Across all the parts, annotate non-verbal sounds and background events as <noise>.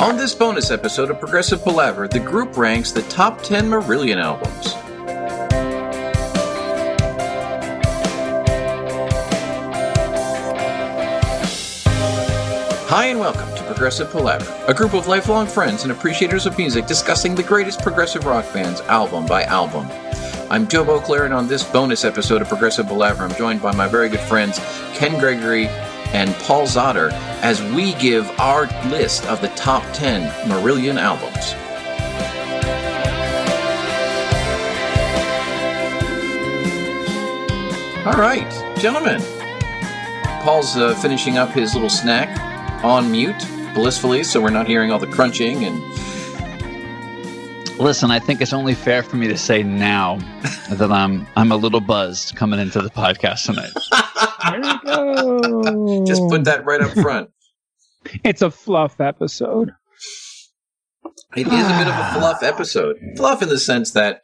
On this bonus episode of Progressive Palaver, the group ranks the top 10 Marillion albums. Hi, and welcome to Progressive Palaver, a group of lifelong friends and appreciators of music discussing the greatest progressive rock bands album by album. I'm Joe Beauclair, and on this bonus episode of Progressive Palaver, I'm joined by my very good friends Ken Gregory and Paul Zotter as we give our list of the top 10 Marillion albums. All right, gentlemen. Paul's uh, finishing up his little snack on mute, blissfully, so we're not hearing all the crunching and Listen, I think it's only fair for me to say now that I'm I'm a little buzzed coming into the podcast tonight. <laughs> there we go. Just put that right up front. <laughs> It's a fluff episode. It is a bit of a ah. fluff episode. Fluff in the sense that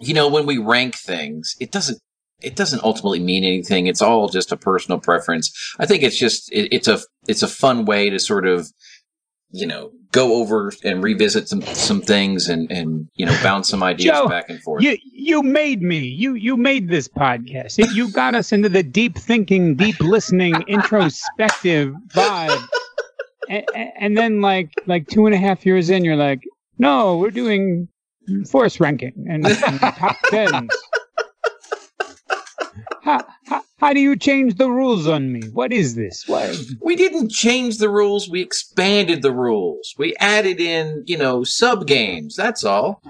you know when we rank things, it doesn't it doesn't ultimately mean anything. It's all just a personal preference. I think it's just it, it's a it's a fun way to sort of you know go over and revisit some some things and and you know bounce some ideas Joe, back and forth. You you made me. You you made this podcast. It, you got us into the deep thinking, deep listening, <laughs> introspective vibe. And, and then like like two and a half years in, you're like, no, we're doing force ranking and, and top tens. How, how, how do you change the rules on me? What is this? Why? we didn't change the rules. We expanded the rules. We added in, you know, sub games. That's all.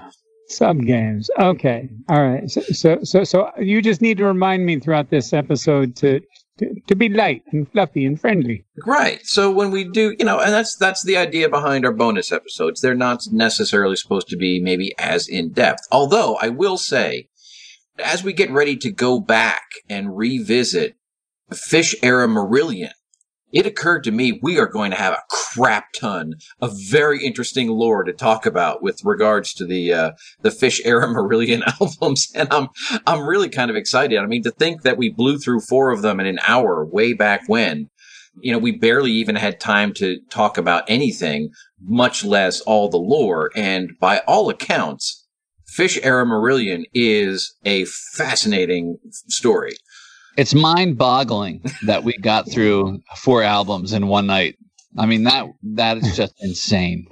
Sub games. Okay. All right. So, so, so, so you just need to remind me throughout this episode to, to, to be light and fluffy and friendly. Right. So when we do, you know, and that's that's the idea behind our bonus episodes. They're not necessarily supposed to be maybe as in depth. Although I will say, as we get ready to go back and revisit the fish era Marillion, it occurred to me we are going to have a crap ton of very interesting lore to talk about with regards to the uh, the Fish era <laughs> Marillion albums, and I'm I'm really kind of excited. I mean, to think that we blew through four of them in an hour way back when, you know, we barely even had time to talk about anything, much less all the lore. And by all accounts, Fish era Marillion is a fascinating story. It's mind-boggling that we got through four albums in one night. I mean that that is just <laughs> insane.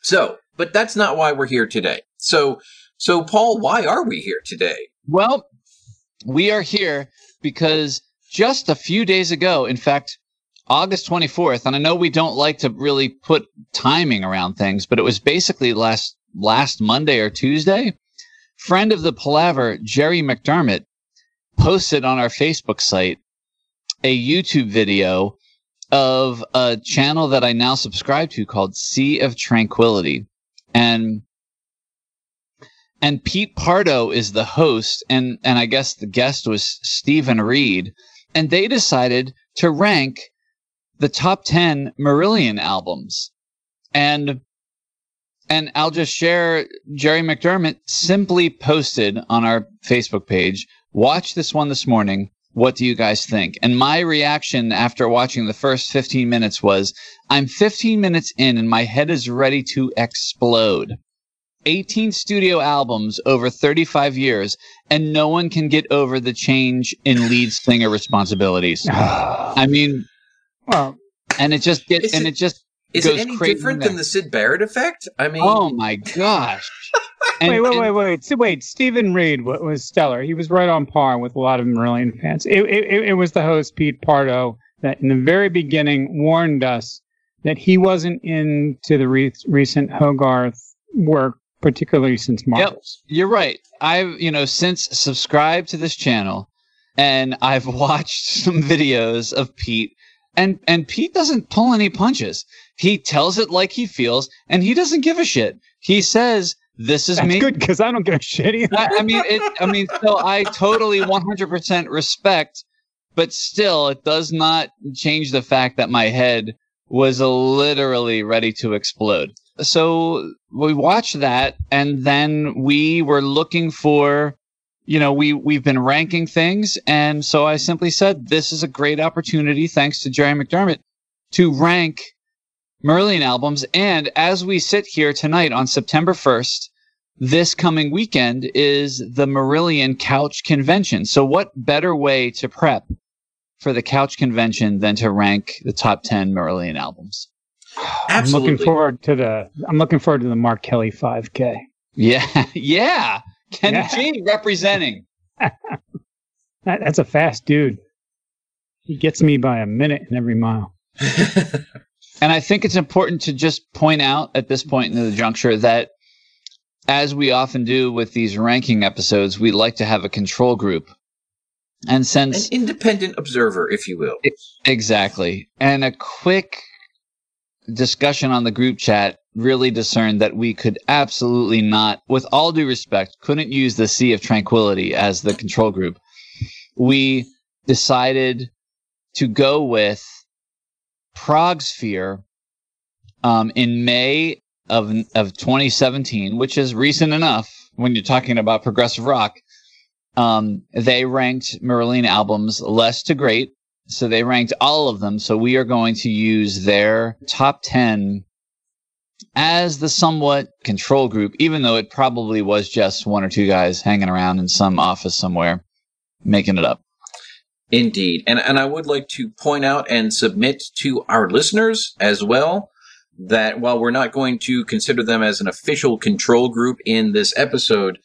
So, but that's not why we're here today. So, so Paul, why are we here today? Well, we are here because just a few days ago, in fact, August 24th, and I know we don't like to really put timing around things, but it was basically last last Monday or Tuesday. Friend of the Palaver, Jerry McDermott, posted on our Facebook site a YouTube video of a channel that I now subscribe to called Sea of Tranquility. And and Pete Pardo is the host and and I guess the guest was Stephen Reed and they decided to rank the top 10 Marillion albums. And and I'll just share Jerry McDermott simply posted on our Facebook page, watch this one this morning. What do you guys think? And my reaction after watching the first 15 minutes was, I'm 15 minutes in and my head is ready to explode. 18 studio albums over 35 years, and no one can get over the change in lead singer responsibilities. <sighs> I mean, Well, and it just gets, and it- it just Is goes it any crazy different than the Syd Barrett effect? I mean, Oh my gosh! <laughs> And- wait, wait, wait, wait. So wait, Stephen Reed wa- was stellar. He was right on par with a lot of Marillion fans. It, it, it- it was the host, Pete Pardo, that in the very beginning warned us that he wasn't into the re- recent Hogarth work, particularly since Mars. You're right. I've, you know, since subscribed to this channel and I've <laughs> watched some videos of Pete and and Pete doesn't pull any punches. He tells it like he feels and he doesn't give a shit. He says this is me. That's me. good because I don't give a shit either. I, I mean it I mean so I totally 100% respect but still it does not change the fact that my head was literally ready to explode. So we watched that and then we were looking for you know, we we've been ranking things and so I simply said this is a great opportunity thanks to Jerry McDermott to rank Marillion albums. And as we sit here tonight on September 1st, this coming weekend is the Marillion Couch Convention. So, what better way to prep for the Couch Convention than to rank the top 10 Marillion albums? Absolutely. I'm looking forward to the I'm looking forward to the Mark Kelly 5K. Yeah, <laughs> yeah. Kenny Yeah. G representing. <laughs> That, that's a fast dude. He gets me by a minute in every mile. <laughs> And I think it's important to just point out at this point in the juncture that, as we often do with these ranking episodes, we like to have a control group. And since An independent observer, if you will. exactly, and a quick discussion on the group chat really discerned that we could absolutely not, with all due respect, couldn't use the Sea of Tranquility as the control group. We decided to go with Prog Sphere um, in May of of 2017, which is recent enough when you're talking about progressive rock. Um, they ranked Marillion albums less to great, so they ranked all of them. So we are going to use their top 10 as the somewhat control group, even though it probably was just one or two guys hanging around in some office somewhere making it up. Indeed. And and I would like to point out and submit to our listeners as well that while we're not going to consider them as an official control group in this episode,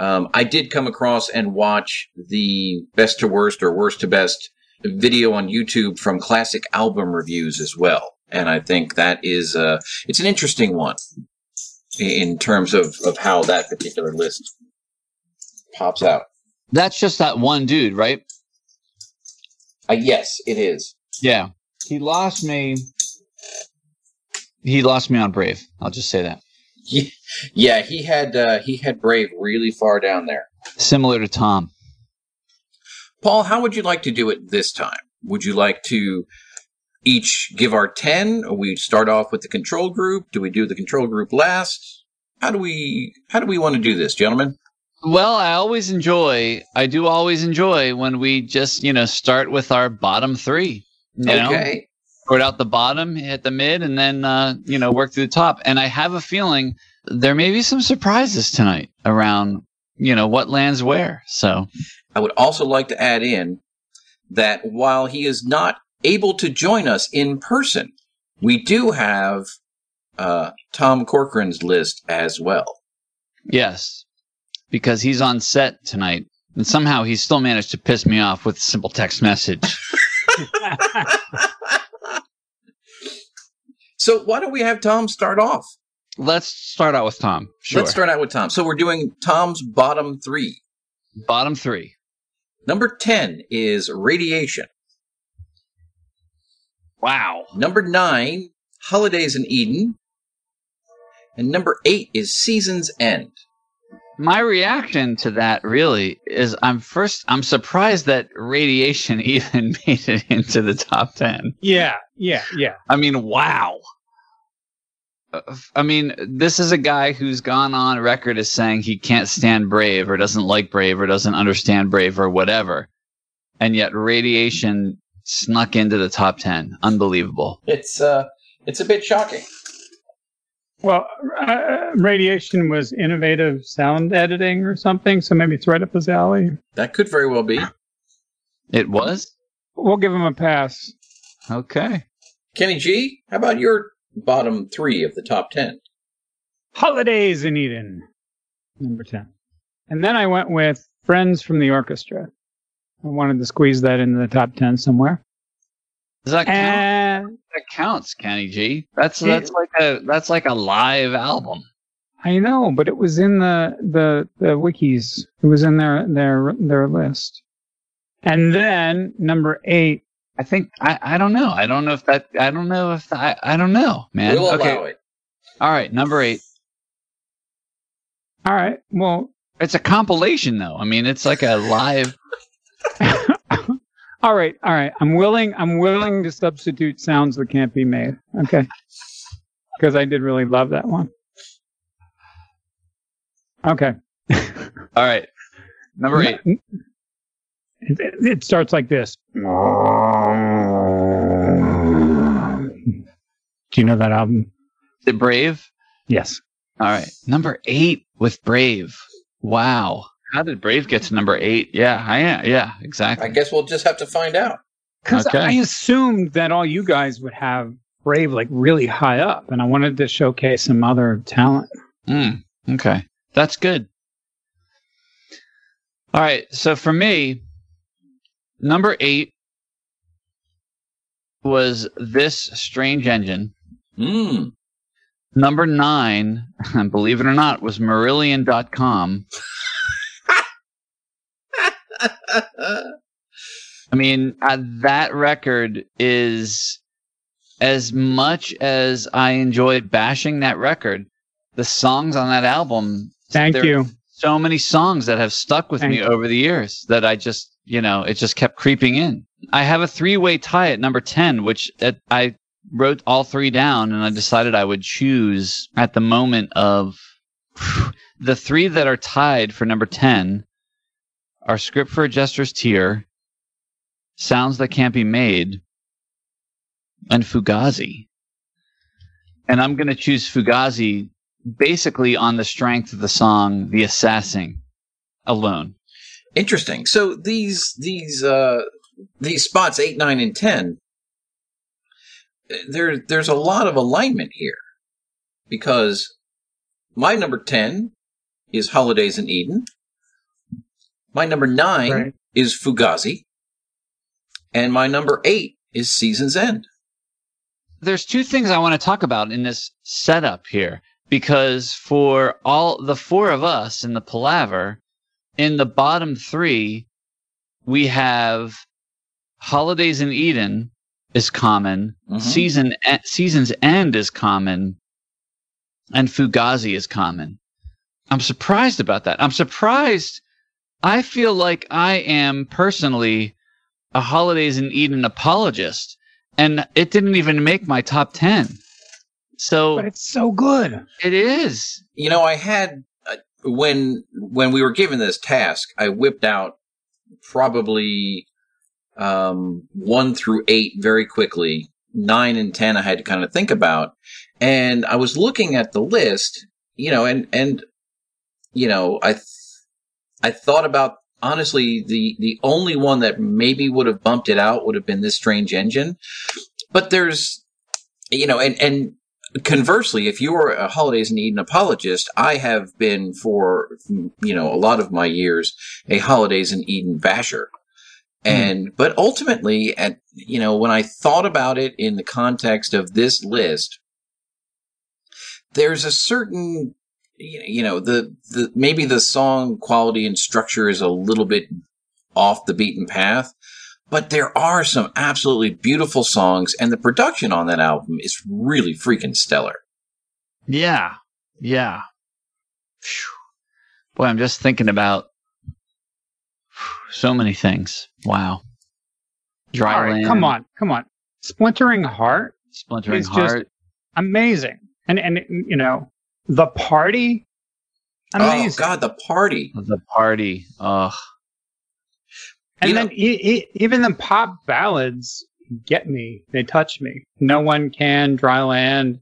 um, I did come across and watch the best to worst or worst to best video on YouTube from classic album reviews as well. And I think that is uh, it's an interesting one in terms of, of how that particular list pops out. That's just that one dude, right? Uh, yes, it is. Yeah. He lost me. He lost me on Brave. I'll just say that. Yeah, he had uh, he had Brave really far down there. Similar to Tom. Paul, how would you like to do it this time? Would you like to each give our 10? Or we start off with the control group? Do we do the control group last? How do we how do we want to do this, gentlemen? Well, I always enjoy. I do always enjoy when we just you know start with our bottom three. You know, okay. start out the bottom, hit the mid, and then uh, you know work through the top. And I have a feeling there may be some surprises tonight around you know what lands where. So I would also like to add in that while he is not able to join us in person, we do have uh, Tom Corcoran's list as well. yes, because he's on set tonight, and somehow he still managed to piss me off with a simple text message. <laughs> So why don't we have Tom start off? Let's start out with Tom. Sure. Let's start out with Tom. So we're doing Tom's bottom three. Bottom three. Number 10 is Radiation. Wow. Number 9, Holidays in Eden. And number 8 is Season's End. My reaction to that really is I'm first I'm surprised that radiation <laughs> even made it into the top 10. Yeah, yeah, yeah. I mean, wow. Uh, I mean, this is a guy who's gone on record as saying he can't stand Brave or doesn't like Brave or doesn't understand Brave or whatever. And yet radiation snuck into the top 10. Unbelievable. It's uh it's a bit shocking. Well, uh, radiation was innovative sound editing or something, so maybe it's right up his alley. That could very well be. It was? We'll give him a pass. Okay. Kenny G, how about your bottom 3 of the top 10? Holidays in Eden, number 10. And then I went with Friends from the Orchestra. I wanted to squeeze that into the top 10 somewhere. Does that count? And that counts, Kenny G. That's Yeah. that's like a that's like a live album. I know, but it was in the, the, the wikis. It was in their, their, their list. And then number eight, I think I, I don't know. I don't know if that I don't know if I I don't know, man. we'll okay. allow it. All right, number 8. all right, well, It's a compilation though. I mean, it's like a live <laughs> all right, all right. I'm willing, I'm willing to substitute sounds that can't be made. Okay. <laughs> Because I did really love that one. Okay. <laughs> All right. Number 8. It, it- starts like this. Do you know that album? It Brave? Yes. All right. Number eight with Brave. Wow. How did Brave get to number eight? Yeah, I am. Yeah, exactly. I guess we'll just have to find out. Because Okay. I assumed that all you guys would have Brave like really high up, and I wanted to showcase some other talent. Mm, okay. That's good. All right. So for me, number eight was This Strange Engine. Mm. Number nine, <laughs> believe it or not, was Marillion.com. <laughs> I mean, uh, that record is as much as I enjoyed bashing that record. The songs on that album. Thank you. So many songs that have stuck with Thank me you. over the years that I just, you know, it just kept creeping in. I have a three-way tie at number ten, which uh, I wrote all three down, and I decided I would choose at the moment of <sighs> the three that are tied for number ten are Script for a Jester's Tear, Sounds That Can't Be Made, and Fugazi. And I'm going to choose Fugazi basically on the strength of the song The Assassin alone. Interesting. So these these uh these spots eight, nine, and ten. There there's a lot of alignment here because my number ten is Holidays in Eden. My number nine Right. is Fugazi, and my number eight is Season's End. there's two things I want to talk about in this setup here because for all the four of us in the palaver, in the bottom three, we have Holidays in Eden is common, Mhm. season e- season's end is common, and Fugazi is common. I'm surprised about that. I'm surprised. I feel like I am personally a Holidays in Eden apologist, and it didn't even make my top 10. So But it's so good. it is. You know, I had uh, when when we were given this task, I whipped out probably um, one through eight very quickly. Nine and ten, I had to kind of think about, and I was looking at the list, you know, and and you know, I th- I thought about honestly the the only one that maybe would have bumped it out would have been this strange engine, but there's you know, and and conversely, if you are a Holidays in Eden apologist, I have been for you know a lot of my years a Holidays in Eden basher, hmm. and but ultimately, at you know when I thought about it in the context of this list, there's a certain you know the the maybe the song quality and structure is a little bit off the beaten path but there are some absolutely beautiful songs and the production on that album is really freaking stellar Yeah. Yeah. Phew. Boy, I'm just thinking about so many things. Wow. Dry All right, land, come on, come on. Splintering Heart, splintering It's just- heart. amazing, and and you know the party, amazing. oh god the party the party. Ugh. And You then know- e- e- even the pop ballads get me. They touch me. No one can. Dry land.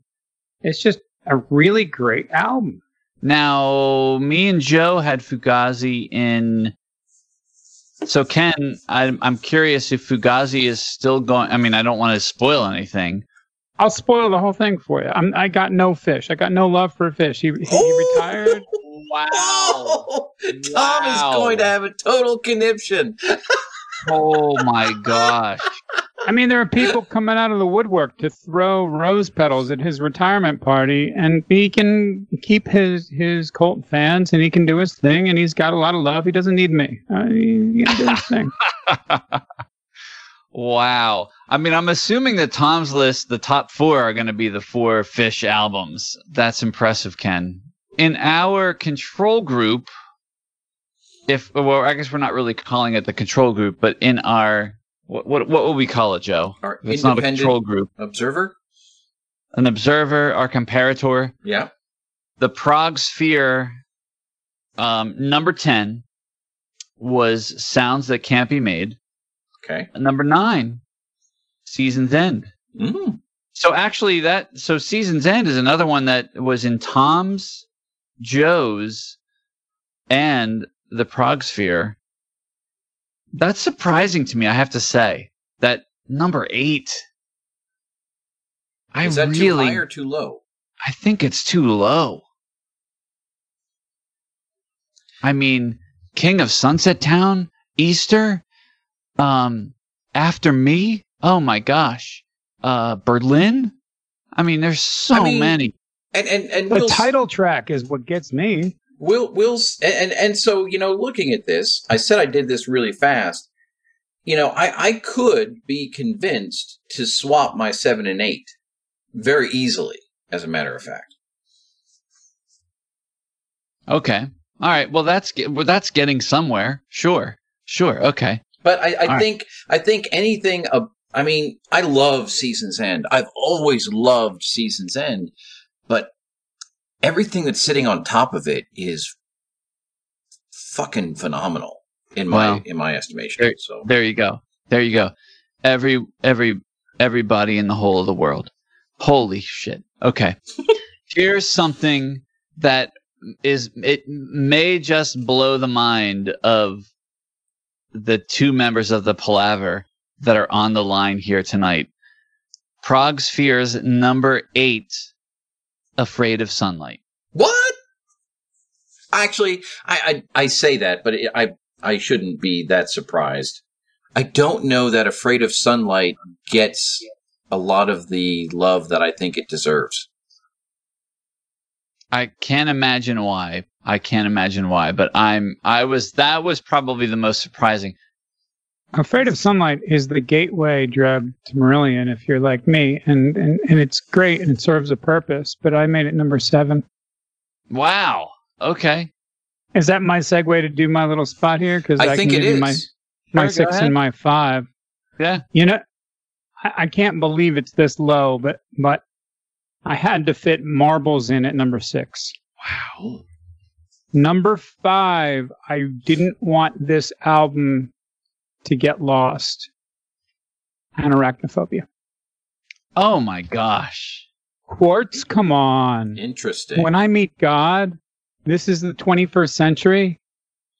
It's just a really great album. Now, me and Joe had Fugazi in. So, Ken, I'm, I'm curious if Fugazi is still going. I mean, I don't want to spoil anything. I'll spoil the whole thing for you. I'm, I got no fish. I got no love for fish. He, he, he retired. Wow. Oh, <laughs> Tom Wow. is going to have a total conniption. <laughs> Oh my gosh. I mean, there are people coming out of the woodwork to throw rose petals at his retirement party, and he can keep his his cult fans, and he can do his thing, and he's got a lot of love. He doesn't need me. Uh, he, he can do his thing. <laughs> wow. I mean, I'm assuming that Tom's list, the top four are going to be the four Fish albums. That's impressive, Ken. In our control group, if well, I guess we're not really calling it the control group, but in our what what, what would we call it, Joe? Our it's not a control group, observer. an observer, our comparator, Yeah. the Prog Sphere, um, number ten was sounds that can't be made. Okay. Number nine, Season's End. Mm. So actually, that so Season's End is another one that was in Tom's, Joe's, and the Prog Sphere. That's surprising to me. I have to say that number eight. I Is that too high or too low? I think it's too low. I mean, King of Sunset Town, Easter, um, After Me. Oh my gosh, uh, Berlin. I mean, there's so I mean, many. And and and The we'll, title track is what gets me. we'll we'll and and so you know, looking at this, I said I did this really fast. You know, I I could be convinced to swap my seven and eight very easily. As a matter of fact, Okay, all right. Well, that's well, that's getting somewhere. Sure, sure. Okay. But I, I right. think I think anything. Uh, I mean, I love Season's End. I've always loved Season's End, but everything that's sitting on top of it is fucking phenomenal in my Wow. in my estimation. There- so There you go. There you go. Every every everybody in the whole of the world. Holy shit. Okay. <laughs> Here's something that is it may just blow the mind of the two members of the palaver that are on the line here tonight. Prog Sphere's number 8 Afraid of Sunlight. What? Actually, I, I I say that, but it, I I shouldn't be that surprised. I don't know that Afraid of Sunlight gets a lot of the love that I think it deserves. I can't imagine why. I can't imagine why, but I'm I was that was probably the most surprising. Afraid of Sunlight is the gateway drug to Marillion if you're like me, and, and, and it's great and it serves a purpose, but I made it number seven. Wow. Okay. Is that my segue to do my little spot here? Because I, think can it you my, my six ahead. and my five. Yeah. You know, I, I can't believe it's this low, but but I had to fit marbles in at number six. Wow. Number five, I didn't want this album to get lost. Anoraknophobia. Oh my gosh. Quartz, come on. Interesting. When I meet God, this is the 21st century.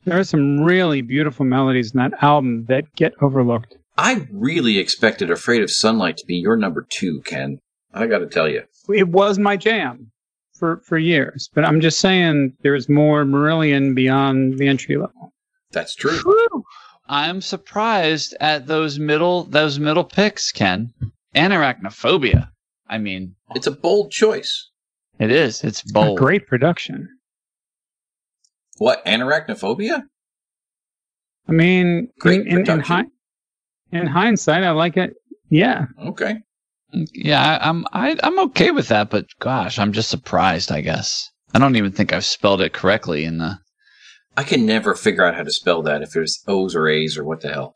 There are some really beautiful melodies in that album that get overlooked. I really expected Afraid of Sunlight to be your number two, Ken. I got to tell you. It was my jam for, for years, but I'm just saying there's more Marillion beyond the entry level. That's true. Whew. I'm surprised at those middle those middle picks, Ken. Anoraknophobia. I mean, It's a bold choice. it is. It's A bold. great production. What, Anoraknophobia? I mean, Great in, in, in, production. hi- in hindsight, I like it. Yeah. Okay. Yeah, I, I'm I, I'm okay with that, but gosh, I'm just surprised. I guess I don't even think I've spelled it correctly in the. I can never figure out how to spell that if it's O's or A's or what the hell.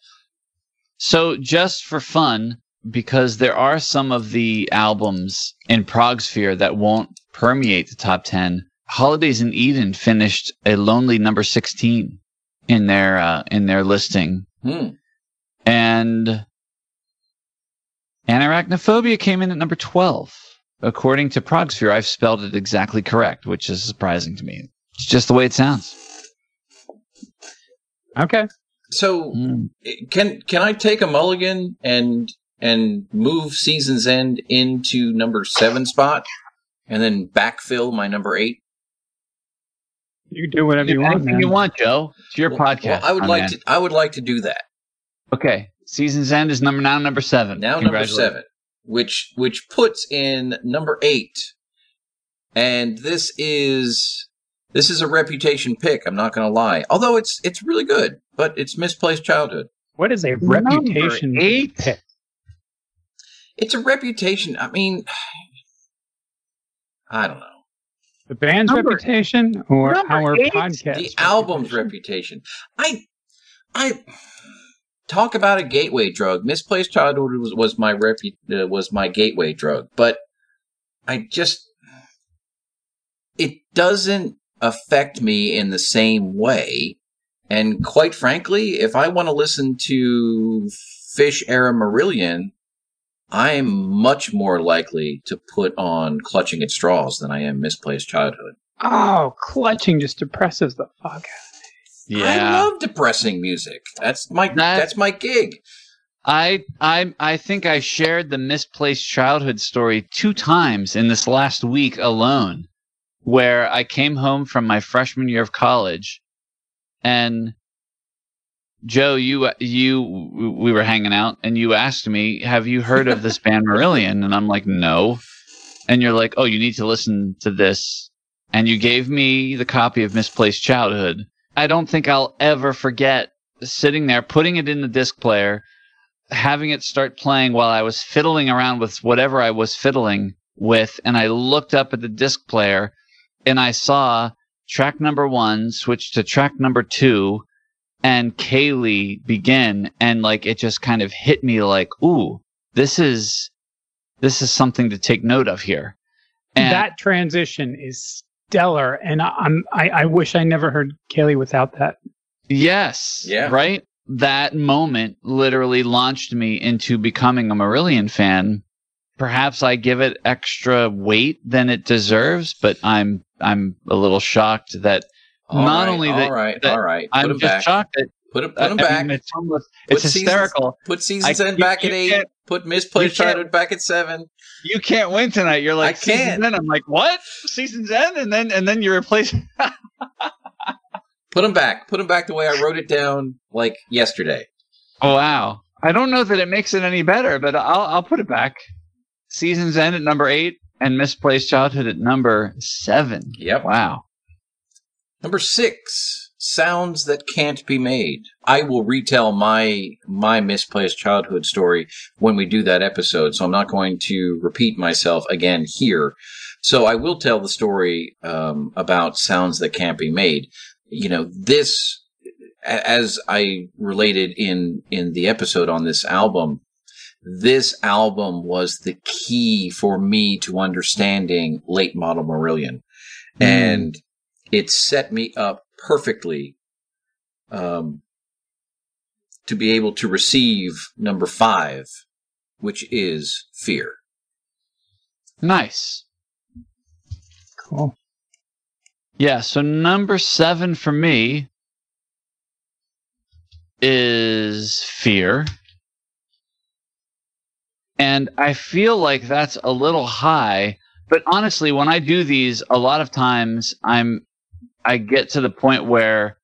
So just for fun, because there are some of the albums in Prog Sphere that won't permeate the top ten. Holidays in Eden finished a lonely number sixteen in their uh, in their listing, Hmm. and Anoraknophobia came in at number twelve. According to Prog Sphere, I've spelled it exactly correct, which is surprising to me. It's just the way it sounds. Okay. So Mm. can can I take a mulligan and and move Season's End into number seven spot, and then backfill my number eight? You do whatever you Do want, anything man. you want, Joe. It's your Well- podcast. well, I would my like man. to. I would like to do that Okay, season's end is number now number seven. now. Number seven, which which puts in number eight, and this is this is a reputation pick. I'm not going to lie, although it's it's really good, but it's misplaced childhood. What is a Number reputation eight? pick? It's a reputation. I mean, <sighs> I don't know. The band's Number- reputation or number our eight? podcast? the album's reputation. I, I talk about a gateway drug. Misplaced childhood was, was my uh, was my gateway drug, but I just it doesn't affect me in the same way. And quite frankly, if I want to listen to Fish Era Marillion, I'm much more likely to put on Clutching at Straws than I am Misplaced Childhood. Oh, clutching just depresses the fuck out. I love depressing music. That's my That- that's my gig. I I I think I shared the misplaced childhood story two times in this last week alone, where I came home from my freshman year of college, and Joe, you you we were hanging out, and you asked me, "Have you heard of this band Marillion?" And I'm like, "No," and you're like, "Oh, you need to listen to this," and you gave me the copy of Misplaced Childhood. I don't think I'll ever forget sitting there, putting it in the disc player having it start playing while I was fiddling around with whatever I was fiddling with, and I looked up at the disc player and I saw track number one switch to track number two and Kayleigh begin, and like it just kind of hit me like, ooh, this is this is something to take note of here. And that transition is stellar, and I- I'm I, I wish I never heard Kayleigh without that. Yes. Yeah. Right? That moment literally launched me into becoming a Marillion fan. Perhaps I give it extra weight than it deserves, but I'm I'm a little shocked that All Not right, only all that- right, that all right. Put I'm just back. shocked that Put him, I put him mean, back. it's almost Put it's seasons- hysterical. Put seasons I- end you- back at eight. Put misplaced you can't- childhood back at seven. You can't win tonight. You're like I season's can't. end. I'm like, what? Season's end, and then and then you replace. <laughs> Put him back. Put him back the way I wrote it down like yesterday. Oh wow! I don't know that it makes it any better, but I'll I'll put it back. Season's end at number eight, and misplaced childhood at number seven. Yep. Wow. Number six, sounds that can't be made. I will retell my my misplaced childhood story when we do that episode, so I'm not going to repeat myself again here. So I will tell the story um, about sounds that can't be made. You know, this as I related in in the episode on this album, this album was the key for me to understanding late model Marillion. And it set me up perfectly um, to be able to receive number five, which is fear. Nice. Cool. Yeah. So number seven for me is fear. And I feel like that's a little high, but honestly, when I do these, a lot of times I'm, I get to the point where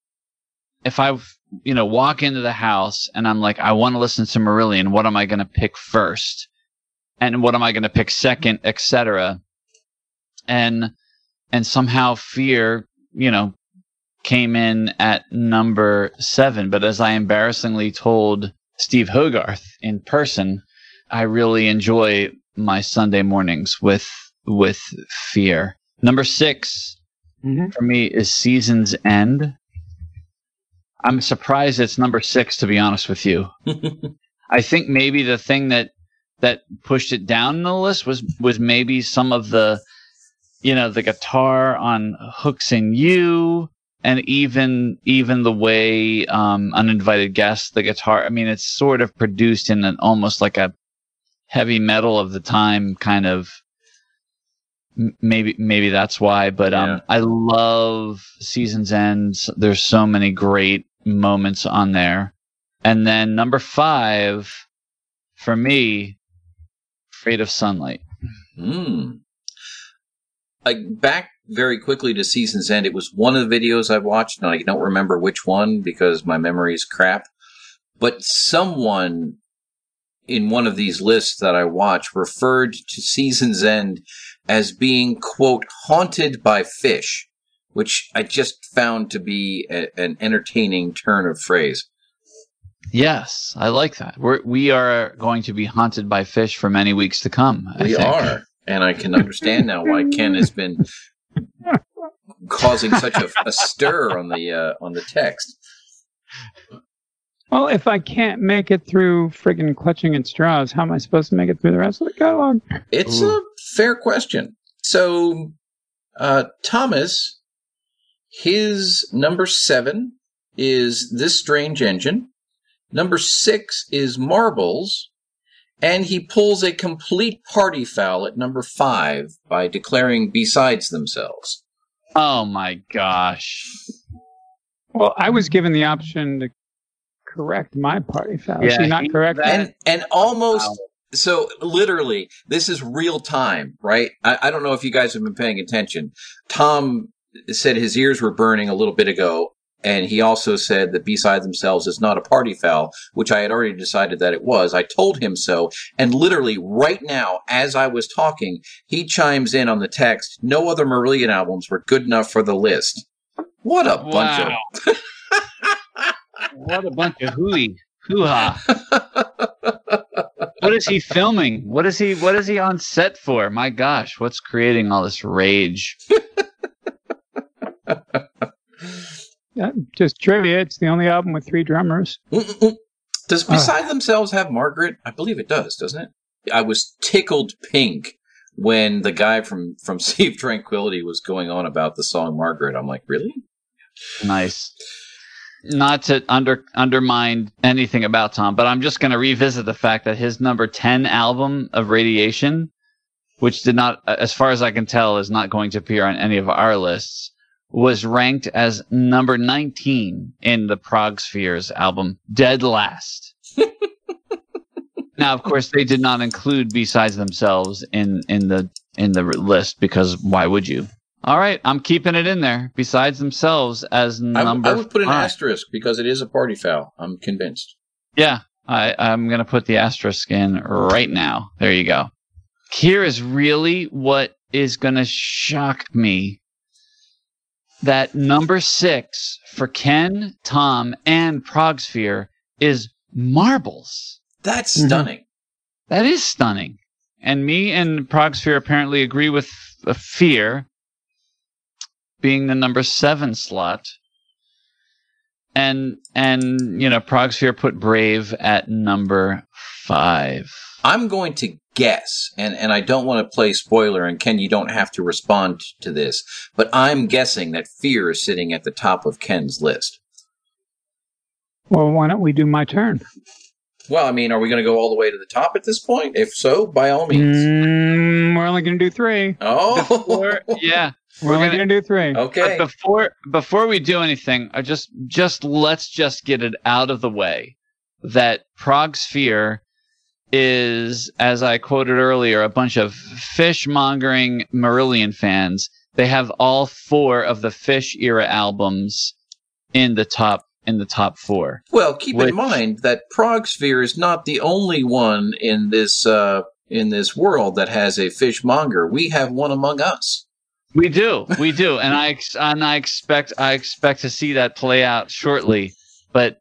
if I, you know, walk into the house and I'm like, I want to listen to Marillion, what am I going to pick first? And what am I going to pick second, etc. And, and somehow fear, you know, came in at number seven. But as I embarrassingly told Steve Hogarth in person, I really enjoy my Sunday mornings with with fear. Number 6 Mhm. for me is Season's End. I'm surprised it's number six, to be honest with you. <laughs> I think maybe the thing that that pushed it down the list was was maybe some of the you know the guitar on hooks in you and even even the way um uninvited guest the guitar i mean it's sort of produced in an almost like a heavy metal of the time kind of maybe maybe that's why but Yeah. um i love seasons ends there's so many great moments on there and then number five for me afraid of sunlight. Hmm. I back very quickly to season's end. It was one of the videos I watched, and I don't remember which one because my memory is crap. But someone in one of these lists that I watch referred to season's end as being quote haunted by fish, which I just found to be a, an entertaining turn of phrase. Yes, I like that. We're, we are going to be haunted by fish for many weeks to come. I We think. are, and I can understand now why Ken has been causing such a, a stir on the uh, on the text. Well, if I can't make it through friggin' clutching at straws, how am I supposed to make it through the rest of the catalog? It's Ooh. a fair question. So, uh, Thomas, his number seven is this strange engine. Number six is marbles, and he pulls a complete party foul at number five by declaring besides themselves. Oh my gosh. Well, I was given the option to correct my party foul. Yeah, he not correct? And and almost Wow. so literally, this is real time, right? I, I don't know if you guys have been paying attention. Tom said his ears were burning a little bit ago, and he also said that beside themselves is not a party foul, which I had already decided that it was. I told him so, and literally right now, as I was talking, he chimes in on the text. No other Marillion albums were good enough for the list. What a bunch Wow. <laughs> what a bunch of hooey hoo ha. what is he filming? What is he what is he on set for? My gosh, what's creating all this rage? <laughs> Yeah, just trivia. It's the only album with three drummers. Mm-mm-mm. Does ah. Beside Themselves have Margaret? I believe it does, doesn't it? I was tickled pink when the guy from, from <laughs> Sea of Tranquility was going on about the song Margaret. I'm like, really? Nice. Not to under undermine anything about Tom, but I'm just going to revisit the fact that his number 10 album of Radiation, which did not, as far as I can tell, is not going to appear on any of our lists, was ranked as number 19 in the Prog Spheres album, Dead Last. <laughs> now, of course, they did not include besides themselves in, in the in the list because why would you? All right, I'm keeping it in there. Besides themselves as I, number I would put an five. asterisk because it is a party foul. I'm convinced. Yeah, I, I'm going to put the asterisk in right now. There you go. Here is really what is going to shock me. That number six for Ken, Tom, and Progsphere is marbles. That's Mhm. stunning. That is stunning. And me and Progsphere apparently agree with uh, Fear being the number seven slot. And and you know, Progsphere put Brave at number five. I'm going to guess, and, and I don't want to play spoiler, and Ken, you don't have to respond to this, but I'm guessing that Fear is sitting at the top of Ken's list. Well, why don't we do my turn? Well, I mean, are we going to go all the way to the top at this point? If so, by all means. Mm, we're only going to do three. Oh, Before, yeah. We're, <laughs> We're only gonna- do three. okay. But before before we do anything, I just just let's just get it out of the way that Prog Sphere is, as I quoted earlier, a bunch of fish mongering Marillion fans. They have all four of the Fish era albums in the top in the top four. Well, keep Which- in mind that Prog Sphere is not the only one in this uh, in this world that has a fishmonger. We have one among us. We do, we do, and I ex- and I expect I expect to see that play out shortly. But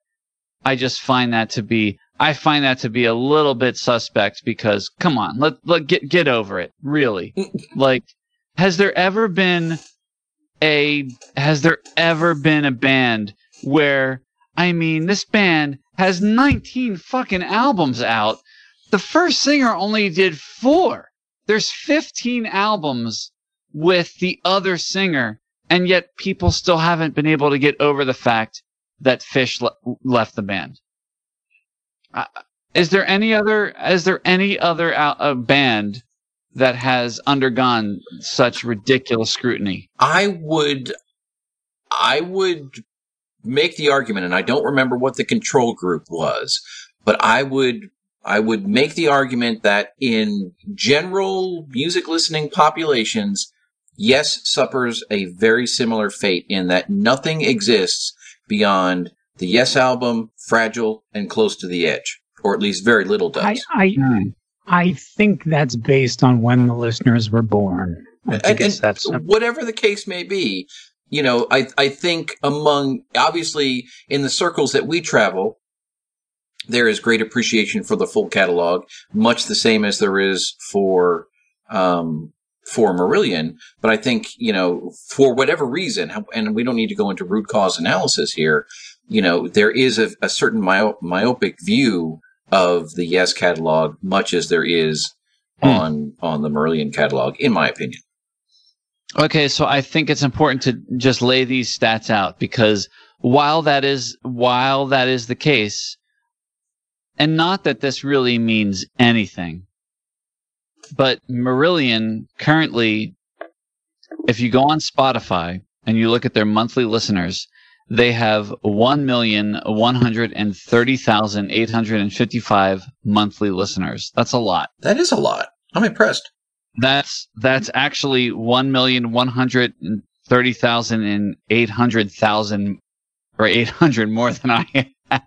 I just find that to be I find that to be a little bit suspect because come on, let let get get over it. Really, <laughs> like has there ever been a has there ever been a band where I mean this band has 19 fucking albums out. The first singer only did 4. There's 15 albums with the other singer and yet people still haven't been able to get over the fact that Fish le- left the band. Uh, is there any other is there any other uh, band that has undergone such ridiculous scrutiny? I would, I would make the argument, and I don't remember what the control group was, but I would, I would make the argument that in general music listening populations, Yes suffers a very similar fate in that nothing exists beyond the Yes album, Fragile, and Close to the Edge, or at least very little does. I, I, I think that's based on when the listeners were born. I think and, it's and that simple. whatever the case may be, you know, I, I think among, obviously, in the circles that we travel, there is great appreciation for the full catalog, much the same as there is for, um, for Marillion. But I think, you know, for whatever reason, and we don't need to go into root cause analysis here, you know, there is a, a certain myop- myopic view of the Yes catalog, much as there is Hmm. on, on the Marillion catalog, in my opinion. Okay, so I think it's important to just lay these stats out because while that is while that is the case, and not that this really means anything, but Marillion currently, if you go on Spotify and you look at their monthly listeners, they have 1,130,855 monthly listeners. That's a lot. That is a lot. I'm impressed. That's that's actually 1,130,000 and 800,000 or 800 more than I <laughs>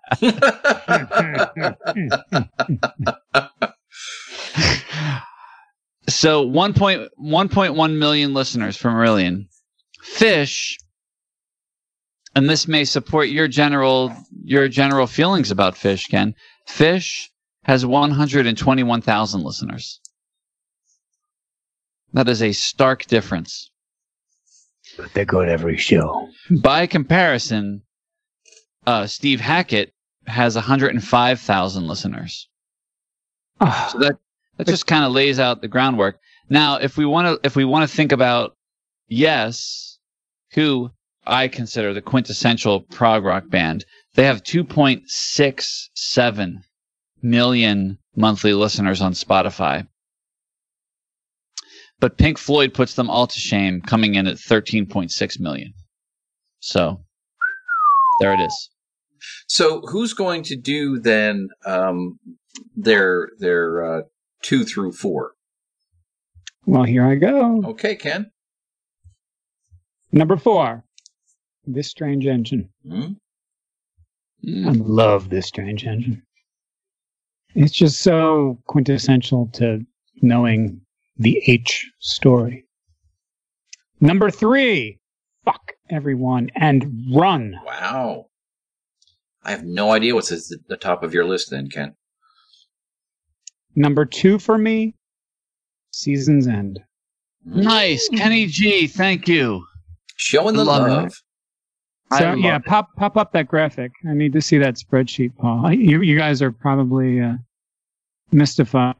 so 1.1 million listeners from Marillion. Fish, and this may support your general your general feelings about Fish, Ken. Fish has 121,000 listeners. That is a stark difference. But they go to every show. By comparison, uh, Steve Hackett has 105,000 listeners. Ah, So that that just kind of lays out the groundwork. Now, if we want to if we want to think about Yes, who I consider the quintessential prog rock band, they have 2.67 million monthly listeners on Spotify. But Pink Floyd puts them all to shame, coming in at 13.6 million. So there it is. So who's going to do then um, their their uh, two through four? well, here I go. Okay, Ken. Number four, This Strange Engine. Hmm? I love This Strange Engine. It's just so quintessential to knowing the H story. Number three, Fuck Everyone and Run. Wow. I have no idea what's at the top of your list then, Ken. Number two for me, Season's End. Nice. Kenny G, thank you. Showing the Love love. I So yeah, it. pop pop up that graphic. I need to see that spreadsheet, Paul. You, you guys are probably uh, mystified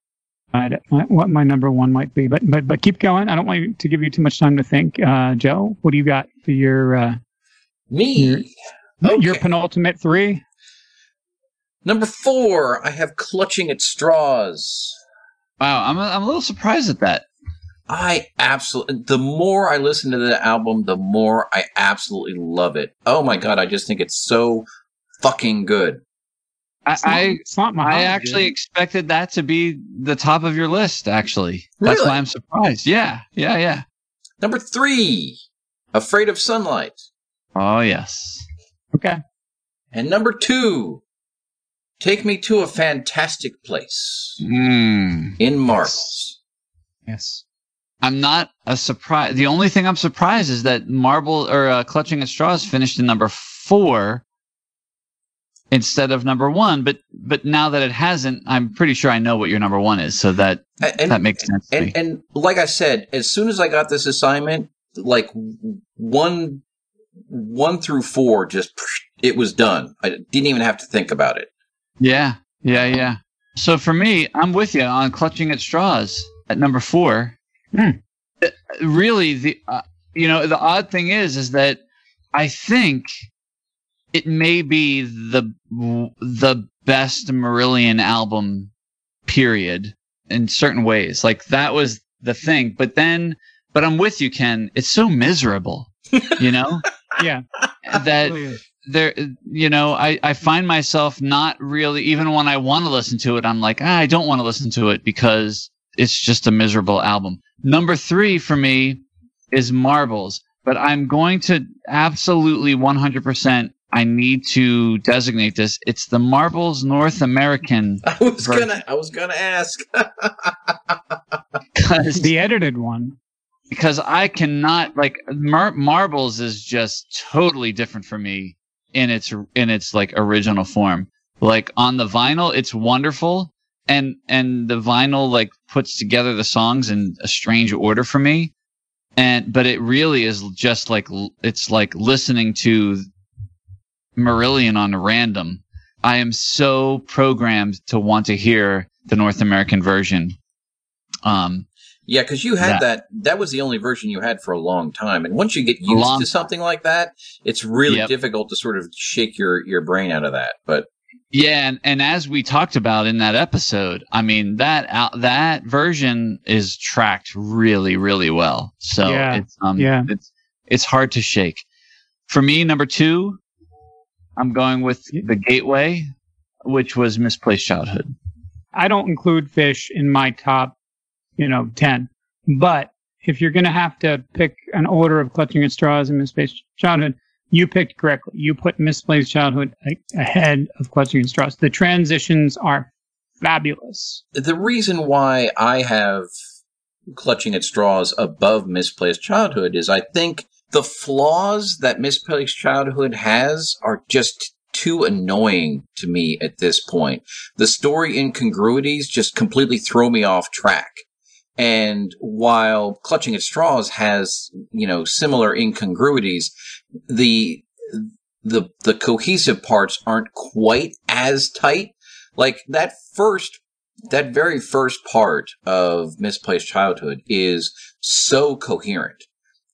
at what my number one might be, but but but keep going. I don't want you to give you too much time to think. Uh, Joe, what do you got for your uh, Me. your Okay. penultimate three? Number four, I have Clutching at Straws. Wow, I'm a, I'm a little surprised at that. I absolutely, the more I listen to the album, the more I absolutely love it. Oh my God, I just think it's so fucking good. I, not, I it's not my I actually expected that to be the top of your list. Actually, that's why I'm surprised. Yeah, yeah, yeah. Number three, Afraid of Sunlight. Oh yes. okay. And number two, Take Me to a Fantastic Place Mm. in Marbles. Yes. I'm not a surprise. The only thing I'm surprised is that Marble or uh, Clutching at Straws finished in number four instead of number one. But but now that it hasn't, I'm pretty sure I know what your number one is. So that And, that makes sense. to and, and like I said, as soon as I got this assignment, like one, one through four, just it was done. I didn't even have to think about it. Yeah, yeah, yeah. So for me, I'm with you on clutching at straws at number four. Hmm. Uh, Really, the uh, you know the odd thing is is that I think it may be the the best Marillion album, period, in certain ways. Like that was the thing. But then, but I'm with you, Ken. It's so miserable, you know, <laughs> Yeah. that there you know I, I find myself not really even when i want to listen to it i'm like ah, i don't want to listen to it because it's just a miserable album number three for me is marbles but i'm going to absolutely 100% i need to designate this it's the marbles north american <laughs> I was Version. gonna, I was gonna ask. <laughs> because the edited one. because I cannot like Mar- Marbles is just totally different for me in its in its like original form. Like on the vinyl, it's wonderful, and and the vinyl like puts together the songs in a strange order for me. And but it really is just like it's like listening to Marillion on a random. I am so programmed to want to hear the North American version. Um, Yeah, because you had Yeah. that. That was the only version you had for a long time, and once you get used long to something like that, it's really Yep. difficult to sort of shake your your brain out of that. But Yeah, and, and as we talked about in that episode, I mean that out that version is tracked really, really well. So Yeah, it's um yeah. it's it's hard to shake. For me, number two, I'm going with the Gateway, which was Misplaced Childhood. I don't include fish in my top, you know, 10. But if you're going to have to pick an order of clutching at straws and misplaced childhood, you picked correctly. You put misplaced childhood ahead of clutching at straws. The transitions are fabulous. The reason why I have clutching at straws above misplaced childhood is I think the flaws that misplaced childhood has are just too annoying to me at this point. The story incongruities just completely throw me off track. And while clutching at straws has, you know, similar incongruities, the the the cohesive parts aren't quite as tight. Like that first that very first part of misplaced childhood is so coherent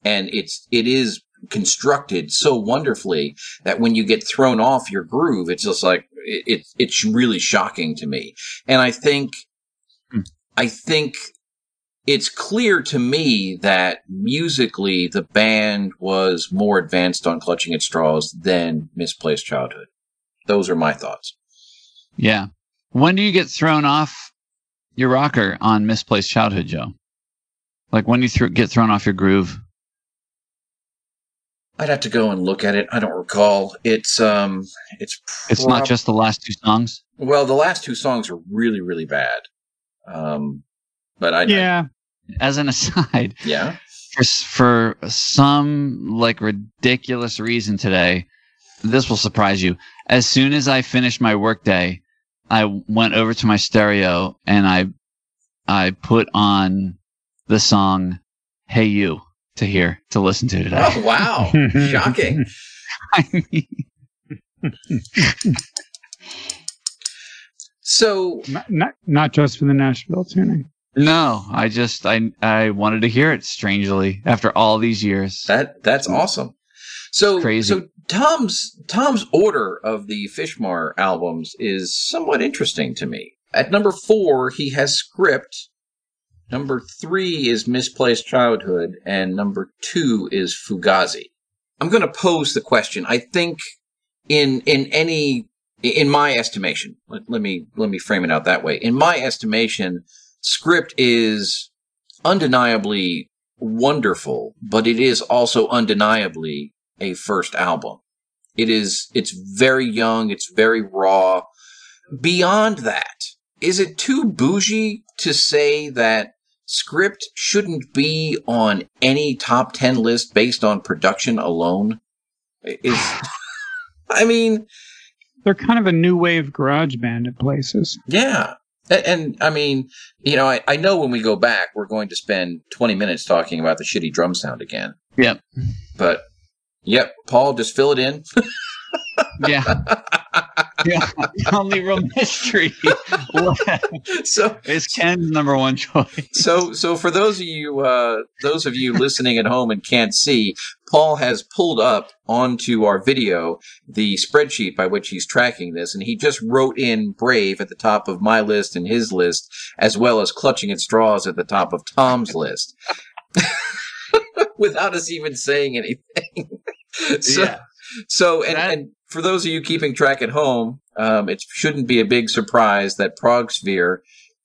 and it's it is constructed so wonderfully that when you get thrown off your groove it's just like it, it it's really shocking to me and i think Hmm. i think it's clear to me that musically the band was more advanced on clutching at straws than misplaced childhood those are my thoughts Yeah. When do you get thrown off your rocker on Misplaced Childhood, Joe? Like when do you th- get thrown off your groove? I'd have to go and look at it. I don't recall. It's um, it's It's not just the last two songs. well. The last two songs are really really bad. Um, but I Yeah. As an <laughs> aside, yeah for for some like ridiculous reason today, this will surprise you. As soon as I finished my workday, I went over to my stereo and I I put on the song "Hey You" to hear to listen to today. Oh wow! <laughs> Shocking. <laughs> I mean, So Not, not, not just for the Nashville tuning. No, I just I I wanted to hear it strangely after all these years. that that's awesome. So Crazy. So Tom's Tom's order of the Fishmar albums is somewhat interesting to me. At number four, he has script. Number three is misplaced childhood, and number two is Fugazi. I'm going to pose the question. I think in in any in my estimation, let, let me let me frame it out that way. In my estimation, script is undeniably wonderful, but it is also undeniably a first album. It is it's very young, it's very raw. Beyond that, is it too bougie to say that script shouldn't be on any top 10 list based on production alone? Is <laughs> I mean, They're kind of a new wave garage band at places. Yeah. And, and I mean, you know, I, I know when we go back, we're going to spend 20 minutes talking about the shitty drum sound again. Yep. But, yep, Paul, just fill it in. <laughs> Yeah. <laughs> The <laughs> only real mystery <laughs> so, is Ken's number one choice. so, so for those of you, uh, those of you listening at home and can't see, Paul has pulled up onto our video the spreadsheet by which he's tracking this, and he just wrote in Brave at the top of my list and his list, as well as Clutching at Straws at the top of Tom's list. Without us even saying anything. so, Yeah. So, and, That- and for those of you keeping track at home, um, it shouldn't be a big surprise that Prog Sphere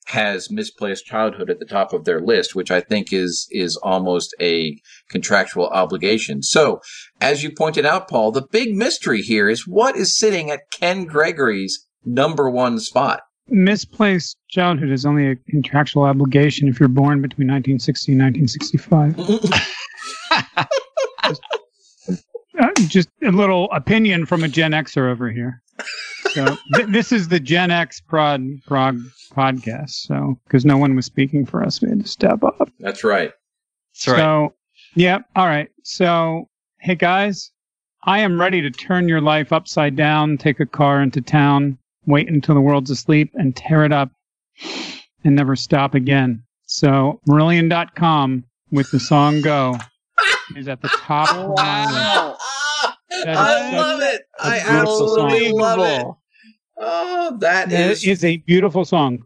has misplaced childhood at the top of their list, which I think is is almost a contractual obligation. So, as you pointed out, Paul, the big mystery here is what is sitting at Ken Gregory's number one spot. Misplaced childhood is only a contractual obligation if you're born between 1960 and 1965. <laughs> <laughs> <laughs> Uh, just a little opinion from a Gen Xer over here. So <laughs> th- this is the Gen X prod prog podcast. So because no one was speaking for us, we had to step up. That's right. That's right. So, yeah, all right. So, hey guys, I am ready to turn your life upside down, take a car into town, wait until the world's asleep, and tear it up and never stop again. So, Marillion.com with the song Go is at the top of my list. Ah, That is I love it. I beautiful song. absolutely love it. Oh, that It is is a beautiful song,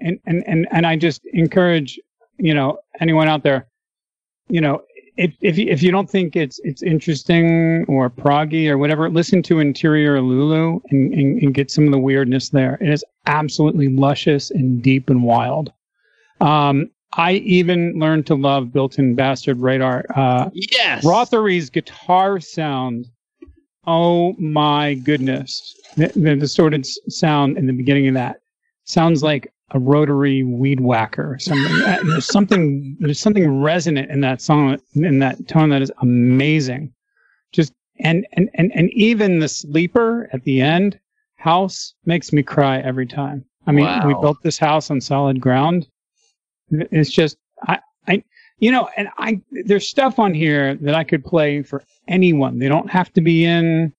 and and and and I just encourage you know anyone out there, you know, if if you, if you don't think it's it's interesting or proggy or whatever, listen to Interior Lulu and, and and get some of the weirdness there. It is absolutely luscious and deep and wild. Um, I even learned to love Built-in Bastard Radar. Uh, Yes. Rothery's guitar sound. Oh my goodness. The, the distorted sound in the beginning of that sounds like a rotary weed whacker or something. Uh, there's something there's something resonant in that song in that tone that is amazing. Just and and and, and even the sleeper at the end house makes me cry every time. I mean, we built this house on solid ground. It's just I I you know, and I there's stuff on here that I could play for anyone. They don't have to be in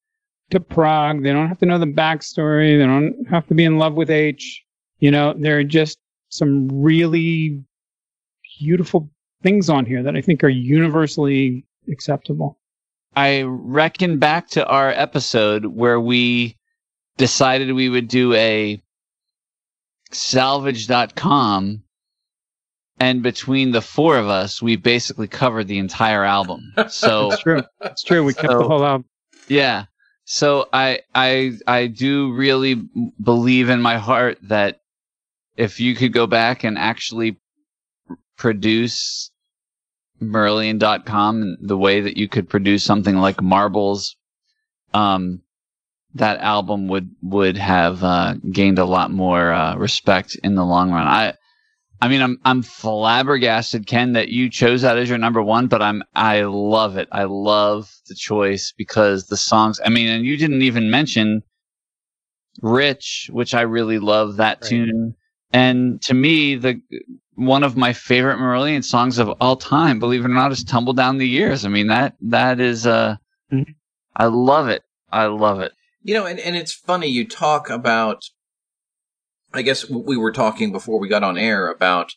to prog. They don't have to know the backstory. They don't have to be in love with H. You know, there are just some really beautiful things on here that I think are universally acceptable. I reckon back to our episode where we decided we would do a salvage.com and between the four of us we basically covered the entire album. So <laughs> It's true. It's true. We kept the whole album. yeah. So I I I do really believe in my heart that if you could go back and actually produce Marillion.com the way that you could produce something like Marbles, um, that album would would have uh, gained a lot more uh, respect in the long run. I I mean, I'm I'm flabbergasted, Ken, that you chose that as your number one. But I'm I love it. I love the choice because the songs. I mean, and you didn't even mention "Rich," which I really love that Right. tune. And to me, the one of my favorite Marillion songs of all time, believe it or not, is "Tumble Down the Years." I mean that that is uh, Mhm. I love it. I love it. You know, and, and it's funny you talk about. I guess we were talking before we got on air about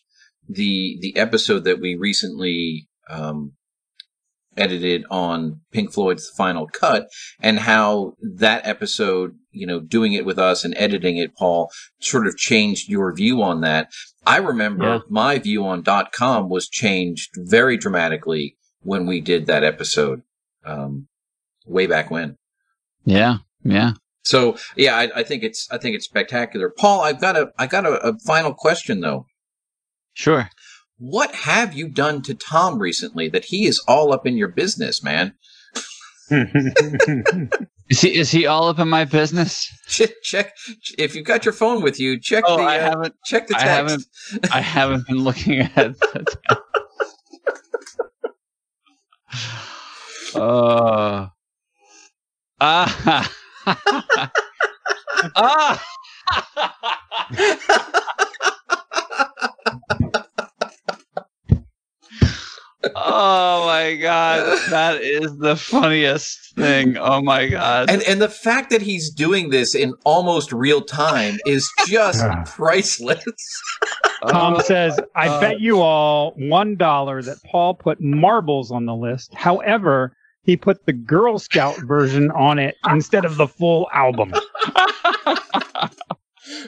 the the episode that we recently um, edited on Pink Floyd's Final Cut, and how that episode, you know, doing it with us and editing it, Paul, sort of changed your view on that. I remember Yeah. my view on dot .com was changed very dramatically when we did that episode, um, way back when. Yeah, yeah. So yeah, I, I think it's I think it's spectacular. Paul, I've got a I got a, a final question though. Sure. What have you done to Tom recently that he is all up in your business, man? <laughs> Is he is he all up in my business? Check, check if you've got your phone with you. Check Oh, the I uh, haven't. check the I text. haven't- I haven't been looking at. that. <laughs> uh, <laughs> ah. Ah. oh my god, that is the funniest thing. Oh my god. and and the fact that he's doing this in almost real time is just priceless. Tom Oh, says, I uh, bet you all one dollar that Paul put marbles on the list. However, he put the Girl Scout version on it instead of the full album.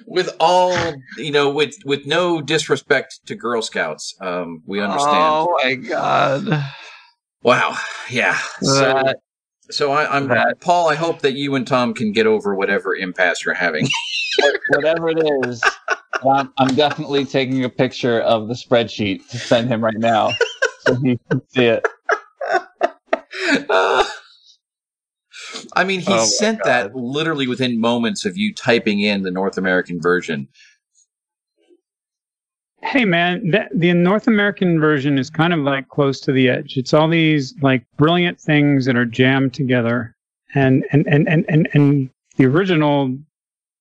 with all you know, with with no disrespect to Girl Scouts, um, we understand. Oh my god. Wow, yeah. So So I, I'm That- Paul. I hope that you and Tom can get over whatever impasse you're having. <laughs> whatever it is, I'm, I'm definitely taking a picture of the spreadsheet to send him right now so he can see it. <laughs> Uh, <laughs> I mean, he Oh sent God. that literally within moments of you typing in the North American version. Hey man, that, the North American version is kind of like close to the edge. It's all these like brilliant things that are jammed together, and and and and and, and the original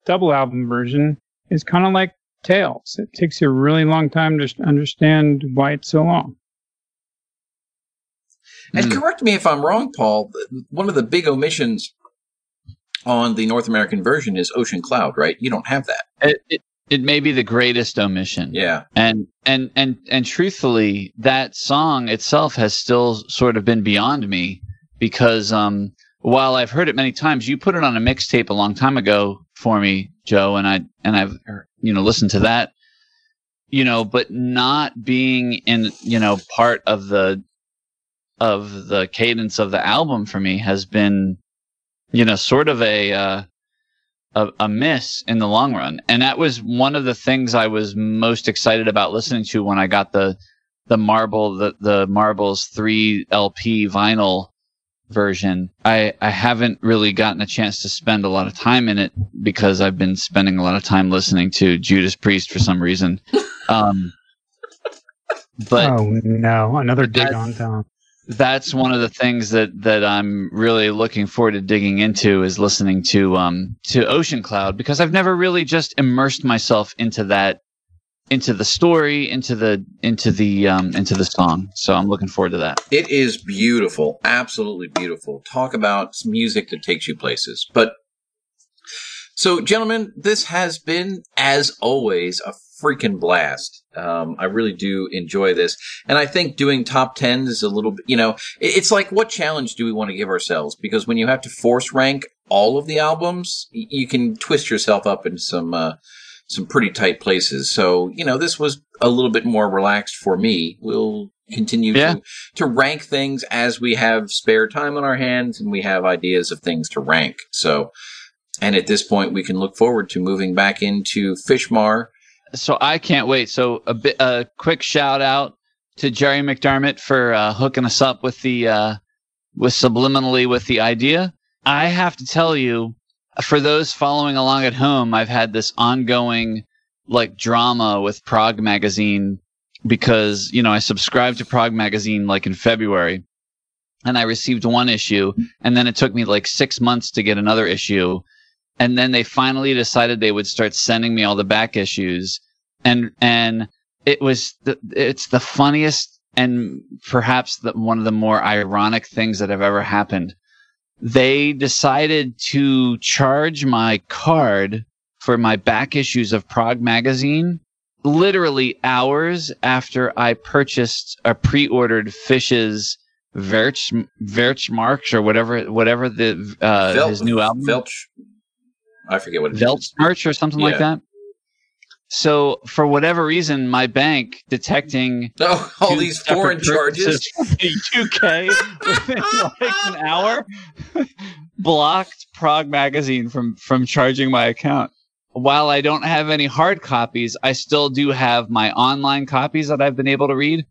double album version is kind of like Tales. It takes you a really long time to understand why it's so long. And Mm. correct me if I'm wrong, Paul. One of the big omissions on the North American version is Ocean Cloud, right? You don't have that. It, it it may be the greatest omission. Yeah. And and and and truthfully, that song itself has still sort of been beyond me because um while I've heard it many times, you put it on a mixtape a long time ago for me, Joe, and I and I've you know listened to that, you know, but not being in you know part of the of the cadence of the album for me has been, you know, sort of a uh, a, a miss in the long run, and that was one of the things I was most excited about listening to when I got the the marble the the marbles three LP vinyl version. I I haven't really gotten a chance to spend a lot of time in it because I've been spending a lot of time listening to Judas Priest for some reason. <laughs> Um, but oh no, another dig on Tom. That's one of the things that that I'm really looking forward to digging into is listening to um to Ocean Cloud because I've never really just immersed myself into that into the story into the into the um into the song so I'm looking forward to that It is beautiful, absolutely beautiful. Talk about music that takes you places. But so, gentlemen, this has been, as always, a freaking blast. Um, I really do enjoy this, and I think doing top tens is a little bit. You know, it's like what challenge do we want to give ourselves? Because when you have to force rank all of the albums, you can twist yourself up in some. Uh, some pretty tight places. So, you know, this was a little bit more relaxed for me. We'll continue Yeah. to to rank things as we have spare time on our hands and we have ideas of things to rank. So, and at this point, we can look forward to moving back into Fishmar. So I can't wait so a bit a quick shout out to Jerry McDermott for uh, hooking us up with the uh with subliminally with the idea I have to tell you for those following along at home, I've had this ongoing like drama with Prog Magazine because, you know, I subscribed to Prog Magazine like in February and I received one issue and then it took me like six months to get another issue. And then they finally decided they would start sending me all the back issues. And, and it was, the, it's the funniest and perhaps the, one of the more ironic things that have ever happened they decided to charge my card for my back issues of Prog magazine literally hours after I purchased a pre-ordered Fish's Verch Verchmarks or whatever whatever the uh, Vel- his new album Velch. I forget what it is. Velchmarch or something like that. So for whatever reason, my bank detecting Oh, <laughs> all these foreign charges. from the UK <laughs> within like an hour <laughs> blocked Prog Magazine from from charging my account. While I don't have any hard copies, I still do have my online copies that I've been able to read,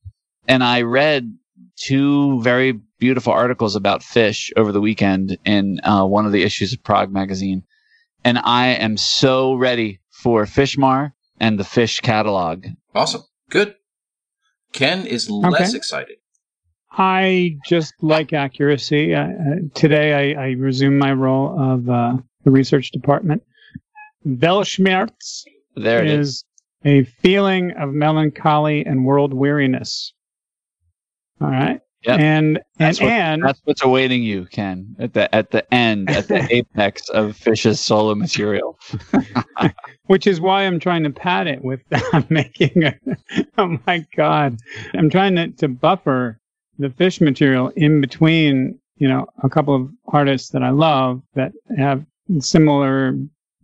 and I read two very beautiful articles about fish over the weekend in uh, one of the issues of Prog Magazine, and I am so ready for Fishmar and the Fish catalog. Awesome. Good. Ken is less Okay. excited. I just like accuracy. Uh, uh, today, I, I resume my role of uh, the research department. Weltschmerz There it is. is a feeling of melancholy and world weariness. All right, Yep. and and That's what- and That's what's awaiting you, Ken, at the at the end, at the <laughs> apex of Fish's solo material. <laughs> which is why I'm trying to pad it with <laughs> I'm making a, oh my god I'm trying to, to buffer the fish material in between you know a couple of artists that I love that have similar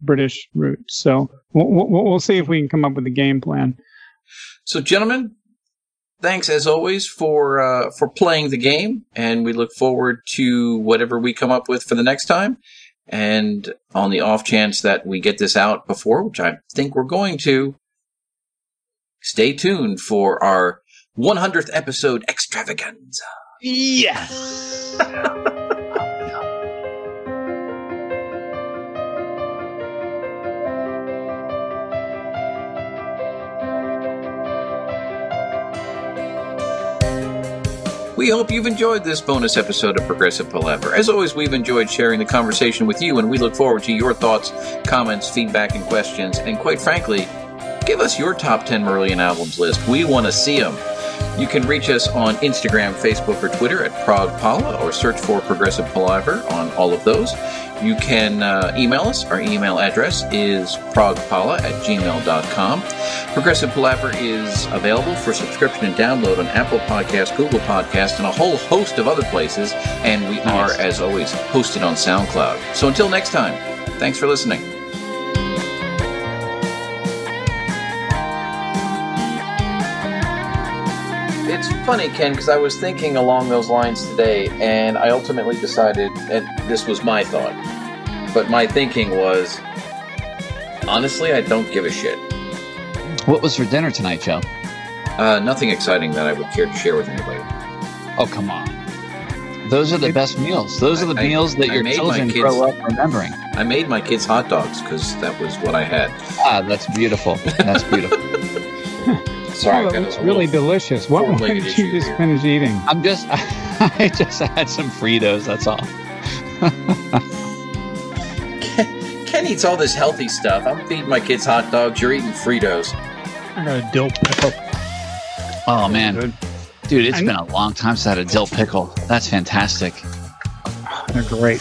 British roots so we'll, we'll, we'll see if we can come up with a game plan So, gentlemen, thanks as always for uh, for playing the game, and we look forward to whatever we come up with for the next time. And on the off chance that we get this out before, which I think we're going to, stay tuned for our 100th episode extravaganza. Yes. <laughs> We hope you've enjoyed this bonus episode of Progressive Palaver. As always, we've enjoyed sharing the conversation with you, and we look forward to your thoughts, comments, feedback, and questions. And quite frankly, give us your top 10 Marillion albums list. We want to see them. You can reach us on Instagram, Facebook, or Twitter at Prog Pala, or search for Progressive Palaver on all of those. You can uh, email us. Our email address is progpala at gmail.com. Progressive Palaver is available for subscription and download on Apple Podcasts, Google Podcasts, and a whole host of other places. And we Nice. are, as always, hosted on SoundCloud. So until next time, thanks for listening. It's funny, Ken, because I was thinking along those lines today, and I ultimately decided, and this was my thought, but my thinking was, honestly, I don't give a shit. What was for dinner tonight, Joe? Uh, nothing exciting that I would care to share with anybody. Oh, come on. Those are the best meals. Those are the I- meals that I your children kids- grow up remembering. I made my kids hot dogs because that was what I had. Ah, that's beautiful. That's beautiful. <laughs> Sorry, oh, I've got it a looks little- really delicious. What, what did you just here. finish eating? I'm just, <laughs> I just had some Fritos. That's all. Ken eats all this healthy stuff. I'm feeding my kids hot dogs. You're eating Fritos. I got a dill pickle. Oh man, Good. dude, it's I been a long time since I had a dill pickle. That's fantastic. They're great.